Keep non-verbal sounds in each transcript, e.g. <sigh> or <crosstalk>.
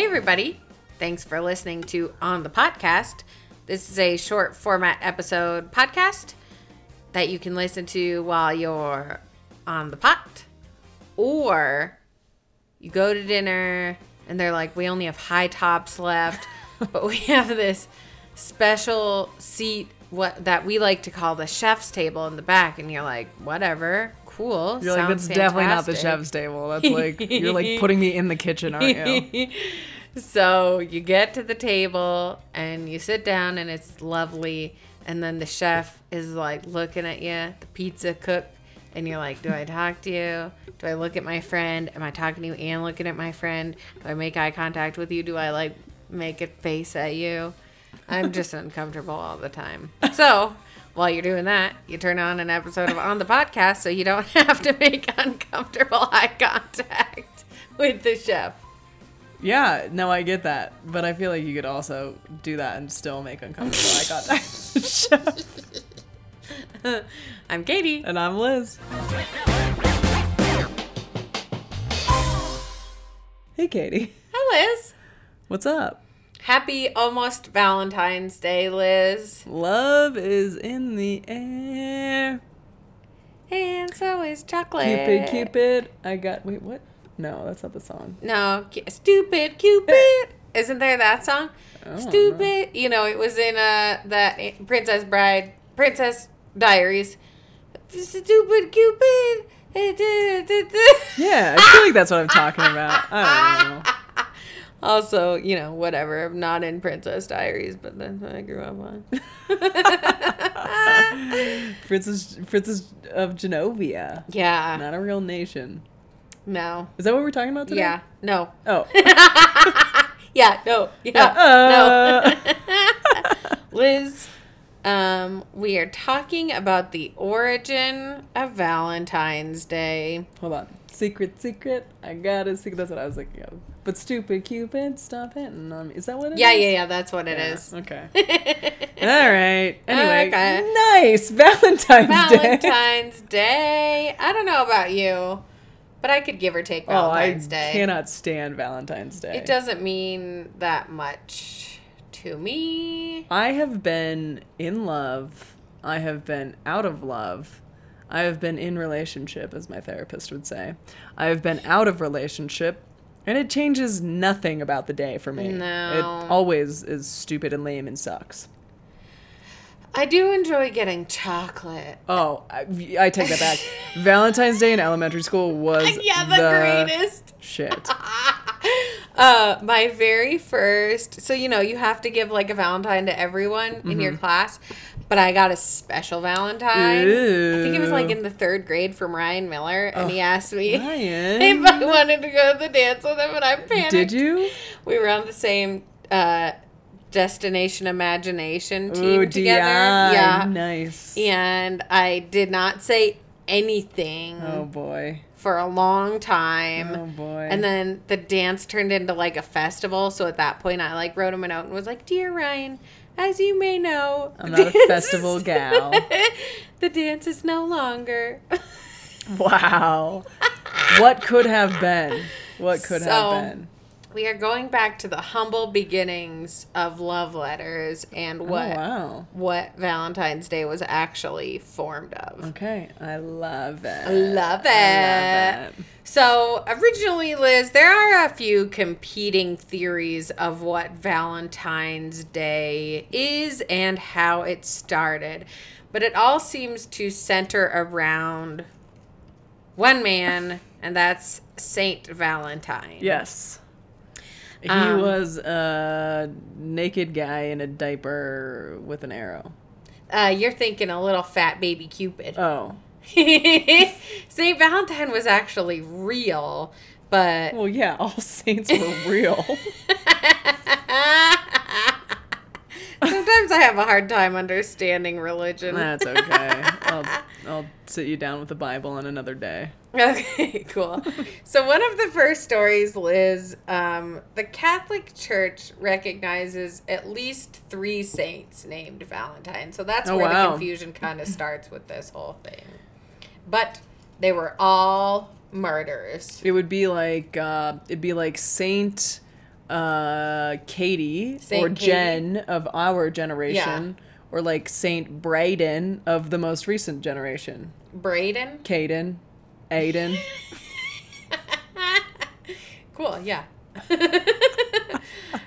Hey, everybody. Thanks for listening to On the Podcast. This is a short format episode podcast that you can listen to while you're on the pot, or you go to dinner and they're like, we only have high tops left, <laughs> but we have this special seat what that we like to call the chef's table in the back, and you're like, whatever, cool. You're like, sounds that's definitely not the chef's table. That's like you're like putting me in the kitchen, aren't you? <laughs> so you get to the table and you sit down and it's lovely. And then the chef is like looking at you the pizza cook and you're like do i talk to you? Do i look at my friend? Am i talking to you and looking at my friend? Do i make eye contact with you? Do i like make a face at you? I'm just <laughs> uncomfortable all the time. So while you're doing that you turn on an episode of on the podcast so you don't <laughs> have to make uncomfortable <laughs> eye contact with the chef Yeah, no, I get that, but I feel like you could also do that and still make uncomfortable eye contact. <laughs> chef i'm katie and I'm Liz. Hey, Katie, Hi, Liz. what's up? Happy almost Valentine's Day, Liz. Love is in the air. And so is chocolate. Cupid, Cupid. I got. Wait, what? No, that's not the song. No, stupid Cupid. <laughs> Isn't there that song? Stupid. You know, it was in uh that Princess Bride, Princess Diaries. Stupid Cupid. <laughs> Yeah, I feel like that's what I'm talking about. I don't know. <laughs> Also, you know, whatever. I'm not in Princess Diaries, but that's what I grew up on. <laughs> Princess, Princess of Genovia. yeah. Not a real nation. No. Is that what we're talking about today? Yeah. No. Oh. <laughs> Yeah, no, yeah, Uh. no. <laughs> Liz, um, we are talking about the origin of Valentine's Day. Hold on. Secret, secret. I got a secret. That's what I was thinking of. But stupid Cupid, stop hitting on um, me. Is that what it Yeah, is? yeah, yeah, that's what it Yeah, is. Okay. <laughs> All right. Anyway, Okay. nice <laughs> Valentine's, Day. Valentine's Day. I don't know about you, but I could give or take Oh, I Valentine's Day. cannot stand Valentine's Day. It doesn't mean that much to me. I have been in love. I have been out of love. I have been in relationship, as my therapist would say. I have been out of relationship, and it changes nothing about the day for me. No. It always is stupid and lame and sucks. I do enjoy getting chocolate. Oh, I, I take that back. <laughs> Valentine's Day in elementary school was Yeah, the greatest. shit. <laughs> uh my very first so you know you have to give like a valentine to everyone in Mm-hmm. your class but i got a special valentine i think it was like in the third grade from ryan miller and he asked me <laughs> Ryan. if i wanted to go to the dance with him and i panicked Did you? we were on the same uh destination imagination team Ooh, together DI. yeah Nice. and i did not say anything Oh boy. For a long time Oh boy. and then the dance turned into like a festival. So at that point, I like wrote him a note and was like, "Dear Ryan, as you may know, I'm not a festival is- <laughs> gal." the dance is no longer." Wow. <laughs> what could have been? What could So, have been? We are going back to the humble beginnings of love letters and oh, what Oh, wow. what Valentine's Day was actually formed of. Okay. I love it. I love it. I love it. So, originally, Liz, there are a few competing theories of what Valentine's Day is and how it started. But it all seems to center around one man, and that's Saint Valentine. Yes. He Um, was a naked guy in a diaper with an arrow. Uh, you're thinking a little fat baby Cupid. Oh. <laughs> Saint Valentine was actually real, but Well, yeah, all <laughs> saints were real. <laughs> Sometimes I have a hard time understanding religion. That's okay. I'll, I'll sit you down with the Bible on another day. Okay, <laughs> cool. so one of the first stories, Liz, um, the Catholic Church recognizes at least three saints named Valentine. So that's Oh, where the confusion kind of starts with this whole thing. But they were all murders. It would be like uh, it'd be like Saint uh, Katie or Katie. Jen of our generation, or like Saint Braden of the most recent generation. Braden. Caden, Aiden. <laughs> cool, yeah. <laughs>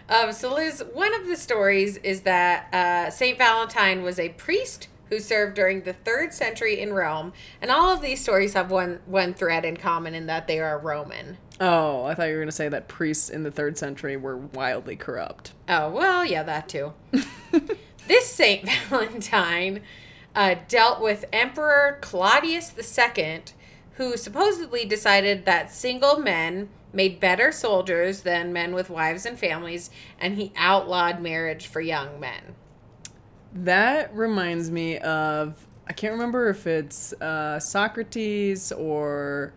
um, so, Liz, one of the stories is that uh, St. Valentine was a priest who served during the third century in Rome. And all of these stories have one, one thread in common in that they are Roman. Oh, I thought you were going to say that priests in the third century were wildly corrupt. Oh, well, yeah, that too. <laughs> this St. Valentine uh, dealt with Emperor Claudius II, who supposedly decided that single men made better soldiers than men with wives and families, and he outlawed marriage for young men. That reminds me of I can't remember if it's uh, Socrates or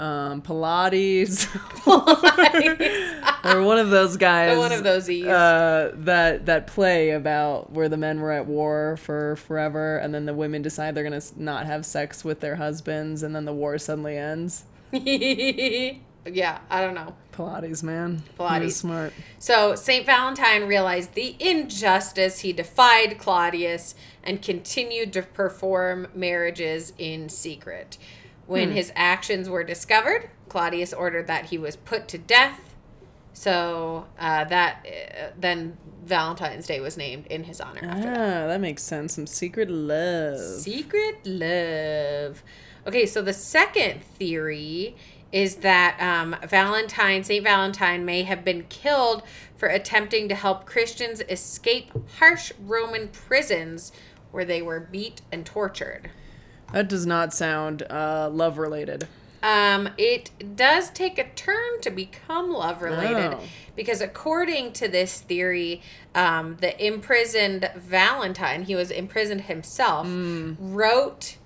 um, <laughs> Pilates or one of those guys. one of those E's. Uh, that that play about where the men were at war for forever, and then the women decide they're gonna not have sex with their husbands, and then the war suddenly ends. <laughs> yeah, I don't know. Pilates, man. Pilates. was smart. So St. Valentine realized the injustice. He defied Claudius and continued to perform marriages in secret. When his actions were discovered, Claudius ordered that he was put to death. So uh, that uh, then Valentine's Day was named in his honor. Ah, that. that makes sense. Some secret love. Secret love. Okay, so the second theory is that um, Valentine, St. Valentine, may have been killed for attempting to help Christians escape harsh Roman prisons where they were beat and tortured. That does not sound uh, love related. Um, it does take a turn to become love related Oh. because, according to this theory, um, the imprisoned Valentine, he was imprisoned himself, wrote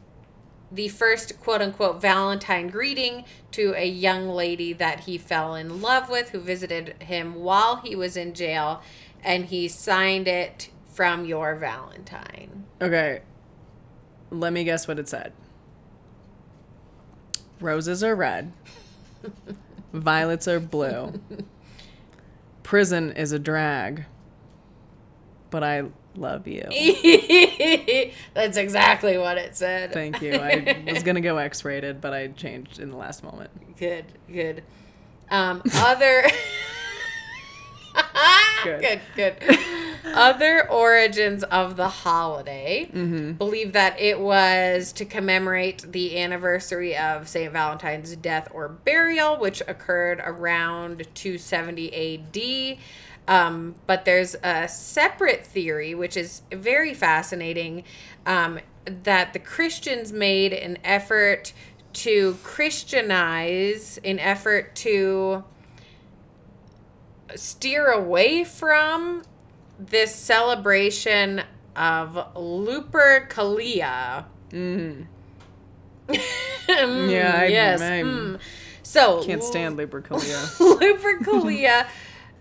the first quote unquote Valentine greeting to a young lady that he fell in love with who visited him while he was in jail, and he signed it from your Valentine. Okay. Let me guess what it said. Roses are red. Violets are blue. Prison is a drag. But I love you. <laughs> That's exactly what it said. Thank you. I was going to go X rated, but I changed in the last moment. Good, good. Um, other. <laughs> Good. good, good. Other origins of the holiday believe that it was to commemorate the anniversary of St. Valentine's death or burial, which occurred around 270 AD. Um, but there's a separate theory, which is very fascinating, um, that the Christians made an effort to Christianize, an effort to steer away from this celebration of Lupercalia. Mm. <laughs> Mm, Yeah, I- yes. I mm. So Can't stand Lupercalia. <laughs> Lupercalia.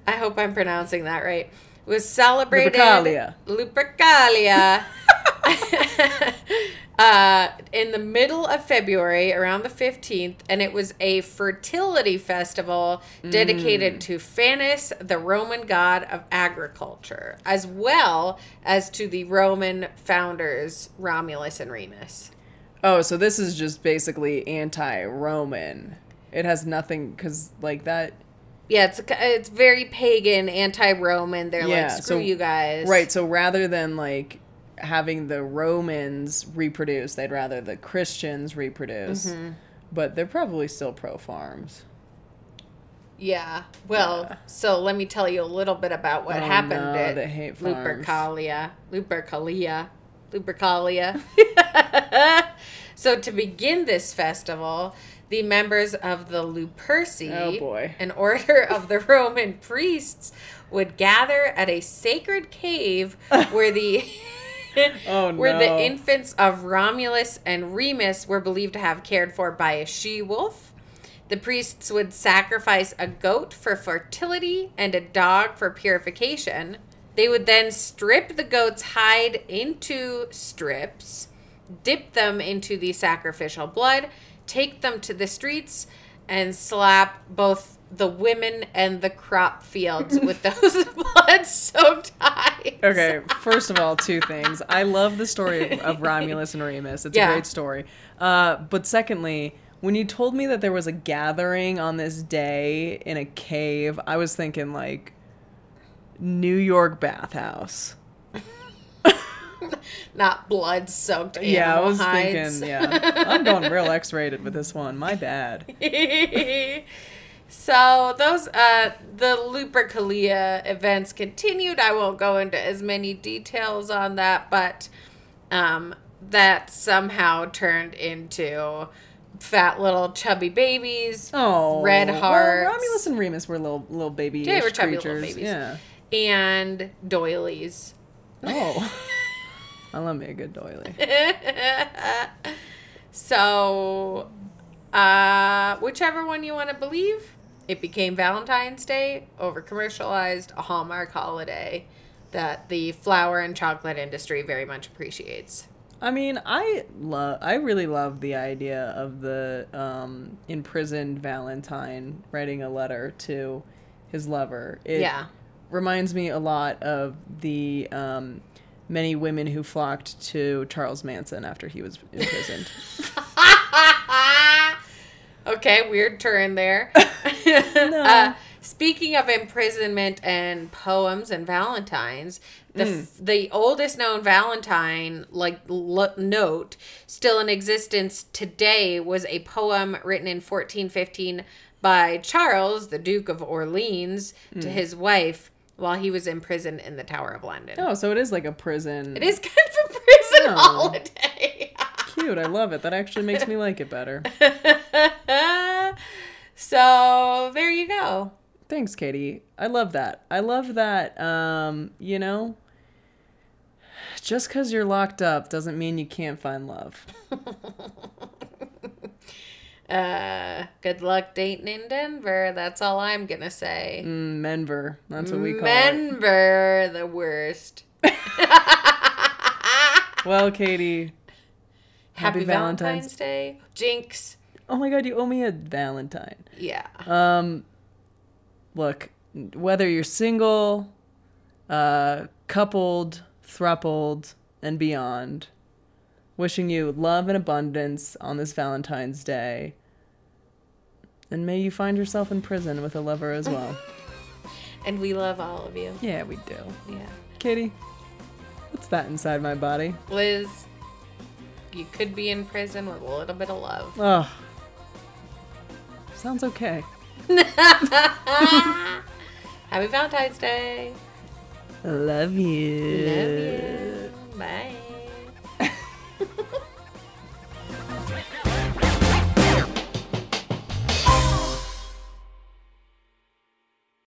I hope I'm pronouncing that right. Was celebrated Lupercalia. Lupercalia. <laughs> <laughs> uh, in the middle of February, around the 15th, and it was a fertility festival dedicated to Faunus, the Roman god of agriculture, as well as to the Roman founders Romulus and Remus. Oh, so this is just basically anti Roman. It has nothing, because, like, that. Yeah, it's it's very pagan, anti-Roman. They're Yeah, like, screw so- you guys. Right, so rather than, like, having the Romans reproduce, they'd rather the Christians reproduce. Mm-hmm. But they're probably still pro farms. Yeah. Well, Yeah. so let me tell you a little bit about what Oh, happened no, at they hate farms. Lupercalia. Lupercalia. Lupercalia. <laughs> <laughs> so to begin this festival, the members of the Luperci, Oh, boy. an order of the <laughs> Roman priests, would gather at a sacred cave where the <laughs> Oh, where no. the infants of Romulus and Remus were believed to have cared for by a she wolf. The priests would sacrifice a goat for fertility and a dog for purification. They would then strip the goat's hide into strips, dip them into the sacrificial blood, take them to the streets, and slap both the women and the crop fields with <laughs> those <laughs> blood soaked eyes. Okay, first of all, two things. I love the story of Romulus and Remus. It's Yeah. a great story. Uh, but secondly, when you told me that there was a gathering on this day in a cave, I was thinking like New York bathhouse. <laughs> Not blood soaked yeah, I was hides. thinking, yeah. I'm going real <laughs> X rated with this one. My bad. <laughs> so those uh the Lupercalia events continued. I won't go into as many details on that, but um that somehow turned into fat little chubby babies Oh, Red well, hearts. Romulus and Remus were little little baby They were chubby little babies. Yeah. and doilies. Oh, <laughs> I love me a good doily. <laughs> so, uh, whichever one you want to believe, it became Valentine's Day over commercialized, a Hallmark holiday that the flower and chocolate industry very much appreciates. I mean, I love. I really love the idea of the um, imprisoned Valentine writing a letter to his lover. It yeah. reminds me a lot of the um, many women who flocked to Charles Manson after he was imprisoned. <laughs> okay, weird turn there. <laughs> uh, speaking of imprisonment and poems and Valentines, the f- the oldest known Valentine like l- note still in existence today was a poem written in 1415 by Charles, the Duke of Orleans, to his wife while he was imprisoned in the Tower of London. oh, so it is like a prison. It is kind of a prison Oh. holiday. Cute. I love it. That actually makes me like it better. <laughs> so there you go. Thanks, Katie. I love that. I love that. Um, you know, just because you're locked up doesn't mean you can't find love. <laughs> Uh, good luck dating in Denver. That's all I'm gonna say. Mm, Menver. That's what we call it. Denver, the worst. <laughs> Well, Katie. Happy, Valentine's. Day. Jinx. Oh my God, you owe me a Valentine. Yeah. Um, look, whether you're single, uh, coupled, thrupled, and beyond, wishing you love and abundance on this Valentine's Day. And may you find yourself in prison with a lover as well. <laughs> And we love all of you. yeah, we do. Yeah. Katie, what's that inside my body? Liz, you could be in prison with a little bit of love. Oh, sounds okay. <laughs> Happy Valentine's Day. Love you. Love you.